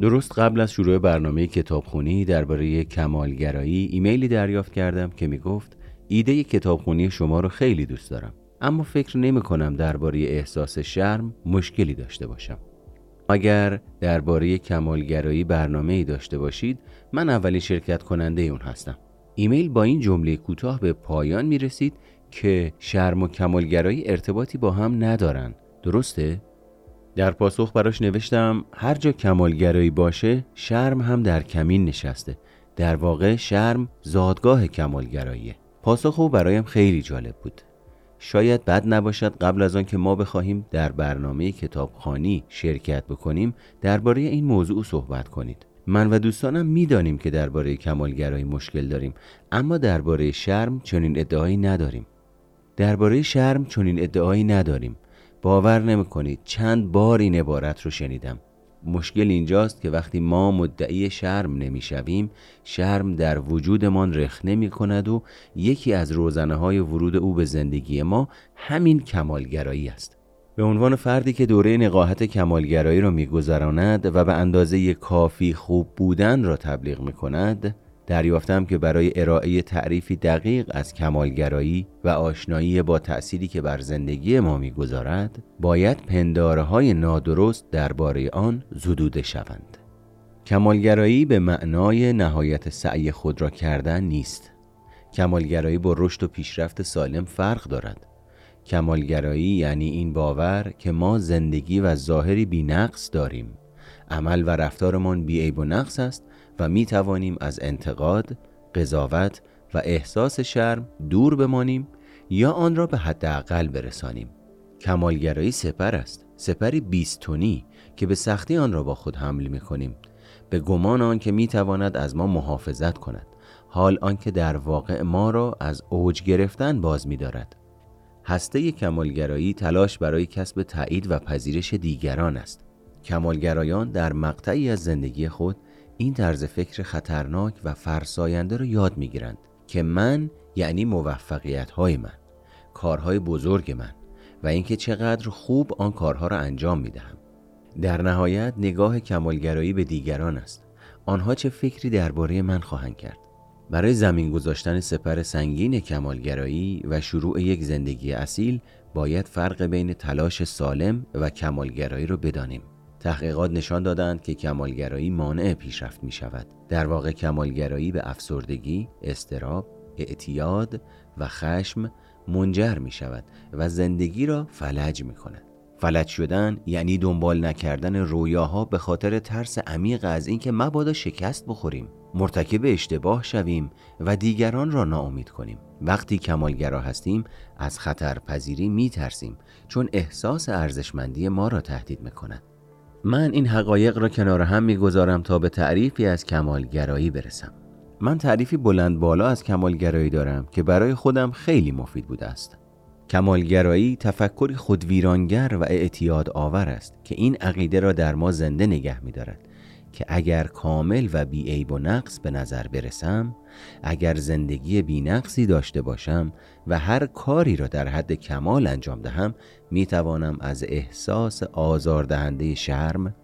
درست قبل از شروع برنامه کتابخونی درباره کمالگرایی ایمیلی دریافت کردم که می گفت ایده کتابخونی شما رو خیلی دوست دارم اما فکر نمی کنم درباره احساس شرم مشکلی داشته باشم. اگر درباره کمالگرایی برنامه ای داشته باشید من اولین شرکت کننده اون هستم. ایمیل با این جمله کوتاه به پایان می رسید که شرم و کمالگرایی ارتباطی با هم ندارن. درسته؟ در پاسخ براش نوشتم هر جا کمالگرایی باشه شرم هم در کمین نشسته. در واقع شرم زادگاه کمالگراییه. پاسخ او برایم خیلی جالب بود. شاید بد نباشد قبل از آن که ما بخواهیم در برنامه کتابخانی شرکت بکنیم درباره این موضوع صحبت کنید. من و دوستانم می‌دانیم که درباره کمالگرایی مشکل داریم اما درباره شرم چنین ادعایی نداریم. درباره شرم چنین ادعایی نداریم. باور نمی‌کنید چند بار این عبارت رو شنیدم. مشکل اینجاست که وقتی ما مدعی شرم نمی‌شویم شرم در وجودمان رخ نمی کند و یکی از روزنه های ورود او به زندگی ما همین کمالگرایی است. به عنوان فردی که دوره نقاهت کمالگرایی را میگذراند و به اندازه کافی خوب بودن را تبلیغ می کند دریافتم که برای ارائه تعریفی دقیق از کمالگرایی و آشنایی با تأثیری که بر زندگی ما می‌گذارد باید پنداره های نادرست درباره آن زدوده شوند. کمالگرایی به معنای نهایت سعی خود را کردن نیست. کمالگرایی با رشد و پیشرفت سالم فرق دارد. کمالگرایی یعنی این باور که ما زندگی و ظاهری بینقص داریم. عمل و رفتارمان بیعیب و نقص است و می توانیم از انتقاد، قضاوت و احساس شرم دور بمانیم یا آن را به حداقل برسانیم. کمالگرایی سپر است، سپری بیستونی که به سختی آن را با خود حمل می کنیم. به گمان آن که می تواند از ما محافظت کند. حال آنکه در واقع ما را از اوج گرفتن باز می دارد. هسته کمالگرایی تلاش برای کسب تایید و پذیرش دیگران است. کمالگرایان در مقطعی از زندگی خود این طرز فکر خطرناک و فرساینده رو یاد می‌گیرند که من یعنی موفقیت های من کارهای بزرگ من و اینکه چقدر خوب آن کارها را انجام می‌دهم. در نهایت نگاه کمالگرایی به دیگران است. آنها چه فکری درباره من خواهند کرد؟ برای زمین گذاشتن سپر سنگین کمالگرایی و شروع یک زندگی اصیل باید فرق بین تلاش سالم و کمالگرایی رو بدانیم. تحقیقات نشان دادند که کمالگرایی مانع پیشرفت می شود. در واقع کمالگرایی به افسردگی، استراب، اعتیاد و خشم منجر می شود و زندگی را فلج می کند. فلج شدن یعنی دنبال نکردن رویاها به خاطر ترس عمیق از اینکه مبادا شکست بخوریم مرتکب اشتباه شویم و دیگران را ناامید کنیم وقتی کمالگرا هستیم از خطر پذیری می ترسیم چون احساس ارزشمندی ما را تهدید می کند من این حقایق را کنار هم می‌گذارم تا به تعریفی از کمالگرایی برسم. من تعریفی بلند بالا از کمالگرایی دارم که برای خودم خیلی مفید بوده است. کمالگرایی تفکری خودویرانگر و اعتیاد آور است که این عقیده را در ما زنده نگه می‌دارد. که اگر کامل و بیعیب و نقص به نظر برسم اگر زندگی بینقصی داشته باشم و هر کاری را در حد کمال انجام دهم می توانم از احساس آزاردهنده شرم،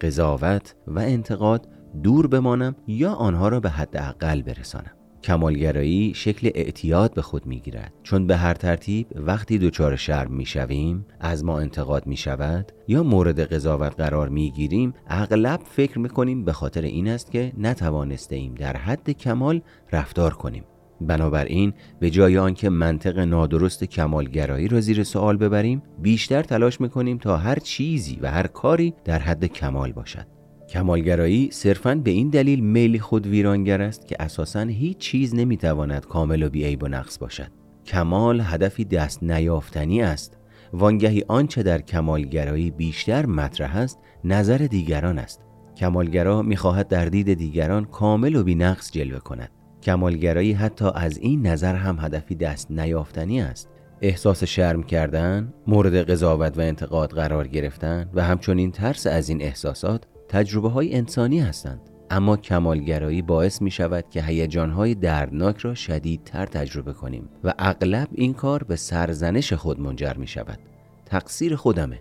قضاوت و انتقاد دور بمانم یا آنها را به حداقل برسانم. کمالگرایی شکل اعتیاد به خود می‌گیرد. چون به هر ترتیب وقتی دچار شرم می‌شویم از ما انتقاد می شود یا مورد قضاوت قرار می‌گیریم اغلب فکر می‌کنیم به خاطر این است که نتوانسته ایم در حد کمال رفتار کنیم. بنابراین به جای آنکه منطق نادرست کمالگرایی را زیر سوال ببریم بیشتر تلاش می‌کنیم تا هر چیزی و هر کاری در حد کمال باشد. کمالگرایی صرفا به این دلیل میلی خود ویرانگر است که اساسا هیچ چیز نمی‌تواند کامل و بیعیب و نقص باشد. کمال هدفی دست نیافتنی است. وانگهی آنچه در کمالگرایی بیشتر مطرح است نظر دیگران است. کمالگرا می‌خواهد در دید دیگران کامل و بینقص جلوه کند. کمالگرایی حتی از این نظر هم هدفی دست نیافتنی است. احساس شرم کردن، مورد قضاوت و انتقاد قرار گرفتن و همچنین ترس از این احساسات تجربه های انسانی هستند. اما کمالگرایی باعث می شود که هیجان های دردناک را شدیدتر تجربه کنیم و اغلب این کار به سرزنش خود منجر می شود تقصیر خودمه.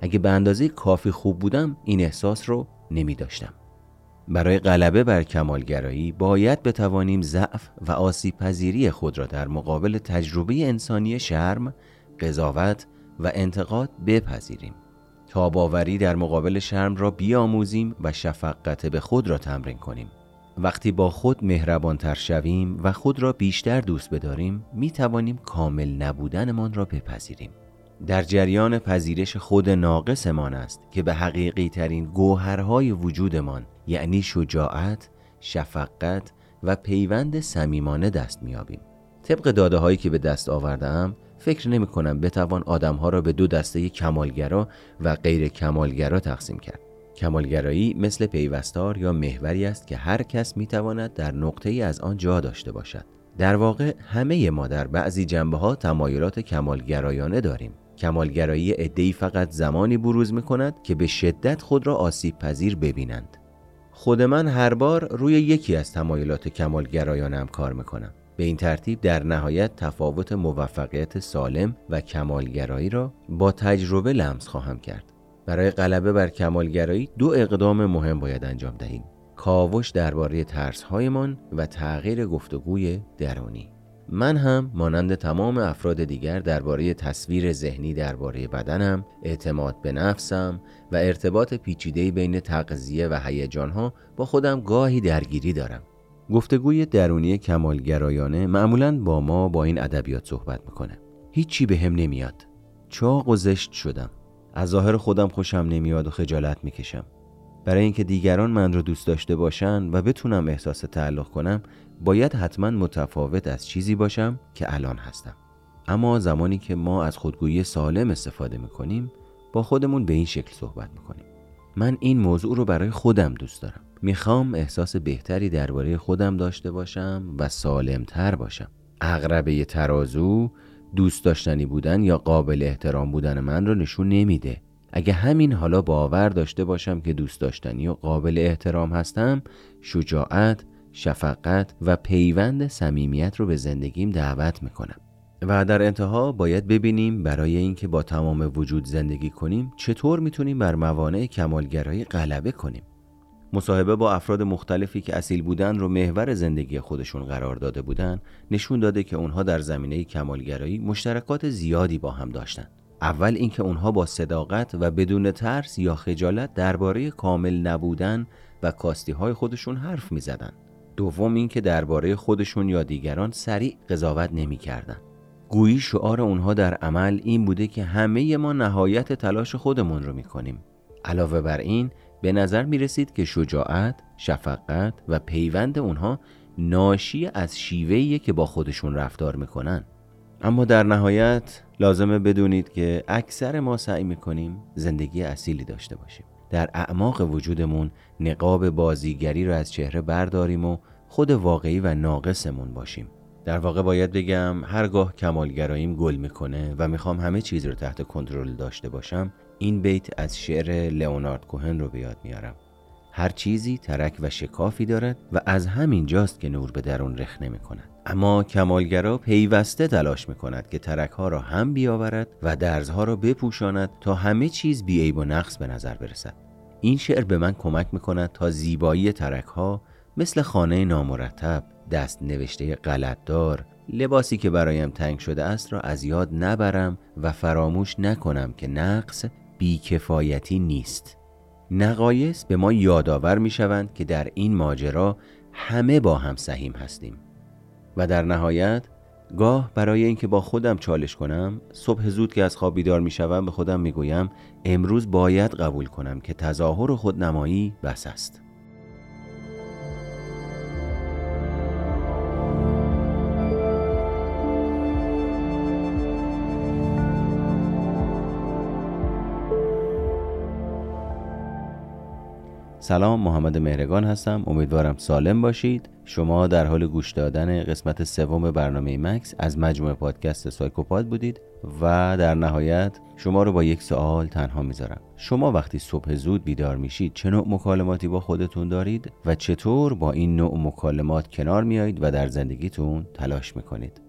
اگه به اندازه کافی خوب بودم این احساس رو نمی داشتم برای غلبه بر کمالگرایی باید بتوانیم ضعف و آسیب پذیری خود را در مقابل تجربه انسانی شرم، قضاوت و انتقاد بپذیریم. تاباوری در مقابل شرم را بیاموزیم و شفقت به خود را تمرین کنیم. وقتی با خود مهربانتر شویم و خود را بیشتر دوست بداریم می توانیم کامل نبودنمان را بپذیریم. در جریان پذیرش خود ناقصمان است که به حقیقی ترین گوهرهای وجودمان یعنی شجاعت، شفقت و پیوند صمیمانه دست میابیم. طبق داده هایی که به دست آوردم فکر نمی کنم بتوان آدم ها را به دو دسته کمالگرا و غیر کمالگرا تقسیم کرد. کمالگرایی مثل پیوستار یا محوری است که هر کس می تواند در نقطه ای از آن جا داشته باشد. در واقع همه ما در بعضی جنبه ها تمایلات کمالگرایانه داریم. کمالگرایی ادهی فقط زمانی بروز می کند که به شدت خود را آسیب پذیر ببینند. خود من هر بار روی یکی از تمایلات کمالگرایانم کار می‌کنم. به این ترتیب در نهایت تفاوت موفقیت سالم و کمالگرایی را با تجربه لمس خواهم کرد. برای غلبه بر کمالگرایی دو اقدام مهم باید انجام دهیم. کاوش درباره ترسهایمان و تغییر گفتگوی درونی. من هم مانند تمام افراد دیگر درباره تصویر ذهنی درباره بدنم، اعتماد به نفسم و ارتباط پیچیده بین تغذیه و هیجانها با خودم گاهی درگیری دارم. گفتگوی درونی کمالگرایانه معمولا با ما با این ادبیات صحبت می‌کنه. هیچی به هم نمیاد. چاق و زشت شدم. از ظاهر خودم خوشم نمیاد و خجالت می‌کشم. برای اینکه دیگران من رو دوست داشته باشن و بتونم احساس تعلق کنم باید حتما متفاوت از چیزی باشم که الان هستم اما زمانی که ما از خودگویی سالم استفاده می‌کنیم با خودمون به این شکل صحبت می‌کنیم من این موضوع رو برای خودم دوست دارم. می‌خوام احساس بهتری درباره خودم داشته باشم و سالمتر باشم. اغربه ترازو دوست داشتنی بودن یا قابل احترام بودن من رو نشون نمیده. اگه همین حالا باور داشته باشم که دوست داشتنی و قابل احترام هستم شجاعت شفقت و پیوند صمیمیت رو به زندگیم دعوت می‌کنم. و در انتها باید ببینیم برای اینکه با تمام وجود زندگی کنیم چطور می‌تونیم بر موانع کمالگرایی غلبه کنیم مصاحبه با افراد مختلفی که اصیل بودن رو محور زندگی خودشون قرار داده بودن نشون داده که اونها در زمینه کمالگرایی مشترکات زیادی با هم داشتند اول اینکه اونها با صداقت و بدون ترس یا خجالت درباره کامل نبودن و کاستی های خودشون حرف می. دوم اینکه درباره خودشون یا دیگران سریع قضاوت نمی. گویی شعار اونها در عمل این بوده که همه ما نهایت تلاش خودمون رو می کنیم. علاوه بر این به نظر می رسید که شجاعت، شفقت و پیوند اونها ناشی از شیوهیه که با خودشون رفتار می‌کنن. اما در نهایت لازمه بدونید که اکثر ما سعی می‌کنیم زندگی اصیلی داشته باشیم. در اعماق وجودمون نقاب بازیگری رو از چهره برداریم و خود واقعی و ناقصمون باشیم. در واقع باید بگم هرگاه کمالگراییم گل می‌کنه و می‌خوام همه چیز رو تحت کنترل داشته باشم این بیت از شعر لئونارد کوهن رو به یاد میارم هر چیزی ترک و شکافی دارد و از همین جاست که نور به درون رخ نمی کند. اما کمالگرا پیوسته تلاش می کند که ترک ها را هم بیاورد و درزها را بپوشاند تا همه چیز بیعیب و نقص به نظر برسد. این شعر به من کمک می کند تا زیبایی ترک ها مثل خانه نامرتب، دست نوشته غلطدار، لباسی که برایم تنگ شده است را از یاد نبرم و فراموش نکنم که نقص بیکفایتی نیست. نقایص به ما یادآور می شوند که در این ماجرا همه با هم سهیم هستیم و در نهایت گاه برای اینکه با خودم چالش کنم صبح زود که از خواب بیدار می شوم به خودم می گویم امروز باید قبول کنم که تظاهر خودنمایی بس است سلام محمد مهرگان هستم. امیدوارم سالم باشید. شما در حال گوش دادن قسمت سوم برنامه مکس از مجموعه پادکست سایکوپاد بودید و در نهایت شما رو با یک سوال تنها می‌ذارم. شما وقتی صبح زود بیدار میشید چه نوع مکالماتی با خودتون دارید و چطور با این نوع مکالمات کنار میایید و در زندگیتون تلاش می‌کنید؟